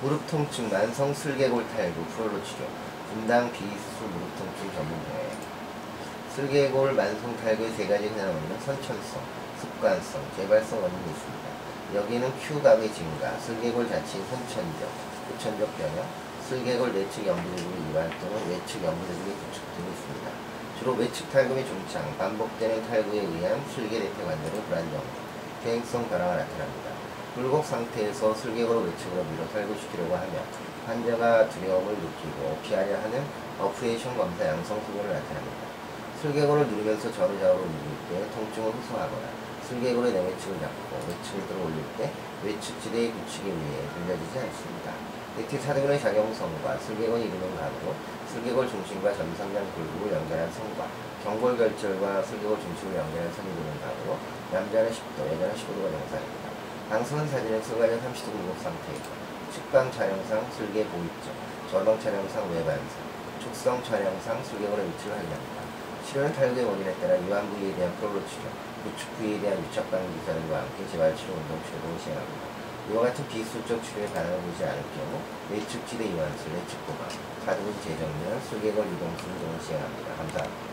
무릎 통증, 만성 슬개골 탈구, 프롤로 치료, 분당 비수 무릎 통증 전문병원. 슬개골 만성 탈구의 세 가지 흔한 원인은 선천성, 습관성, 재발성 원인이 있습니다. 여기는 큐각의 증가, 슬개골 자체의 선천적, 후천적 변형, 슬개골 내측 연부대국의 이완 또는 외측 연부대국의 구축 등이 있습니다. 주로 외측 탈구의 중창, 반복되는 탈구에 의한 슬개 대퇴 관절의 불안정, 퇴행성 변화가 나타납니다. 굴곡 상태에서 슬개골을 외측으로 밀어 탈구시키려고 하면 환자가 두려움을 느끼고 피하려 하는 apprehension 검사 양성 소견을 나타납니다. 슬개골을 누르면서 전후좌우로 누를 때 통증을 호소하거나 슬개골의 내외측을 잡고 외측을 들어 올릴 때 외측 지대의 구축에 의해 들려지지 않습니다. 액티 사두근의 작용선과 슬개골 이루는 각으로 슬개골 중심과 전상장골극을 연결한 선과 경골 결절과 슬개골 중심을 연결한 선이 되는 각으로 남자는 10도, 여자는 15도가 정상입니다. 방송은 사진은 순간적 30도 굴곡 상태이고 측방 촬영상 슬개 보입점, 전방 촬영상 외반상, 축성 촬영상 슬개골의 위치를 확인합니다. 치료는 탈구의 원인에 따라 이완 부위에 대한 프롤로 치료, 구축 부위에 대한 유착 방지 기사들과 함께 재발치료 운동 치료 등을 시행합니다. 이와 같은 비수적 치료에 반응을 보지 않을 경우 외측지대 이완술, 외측 보강, 가두분 재정면, 슬개골 이동술 등을 시행합니다. 감사합니다.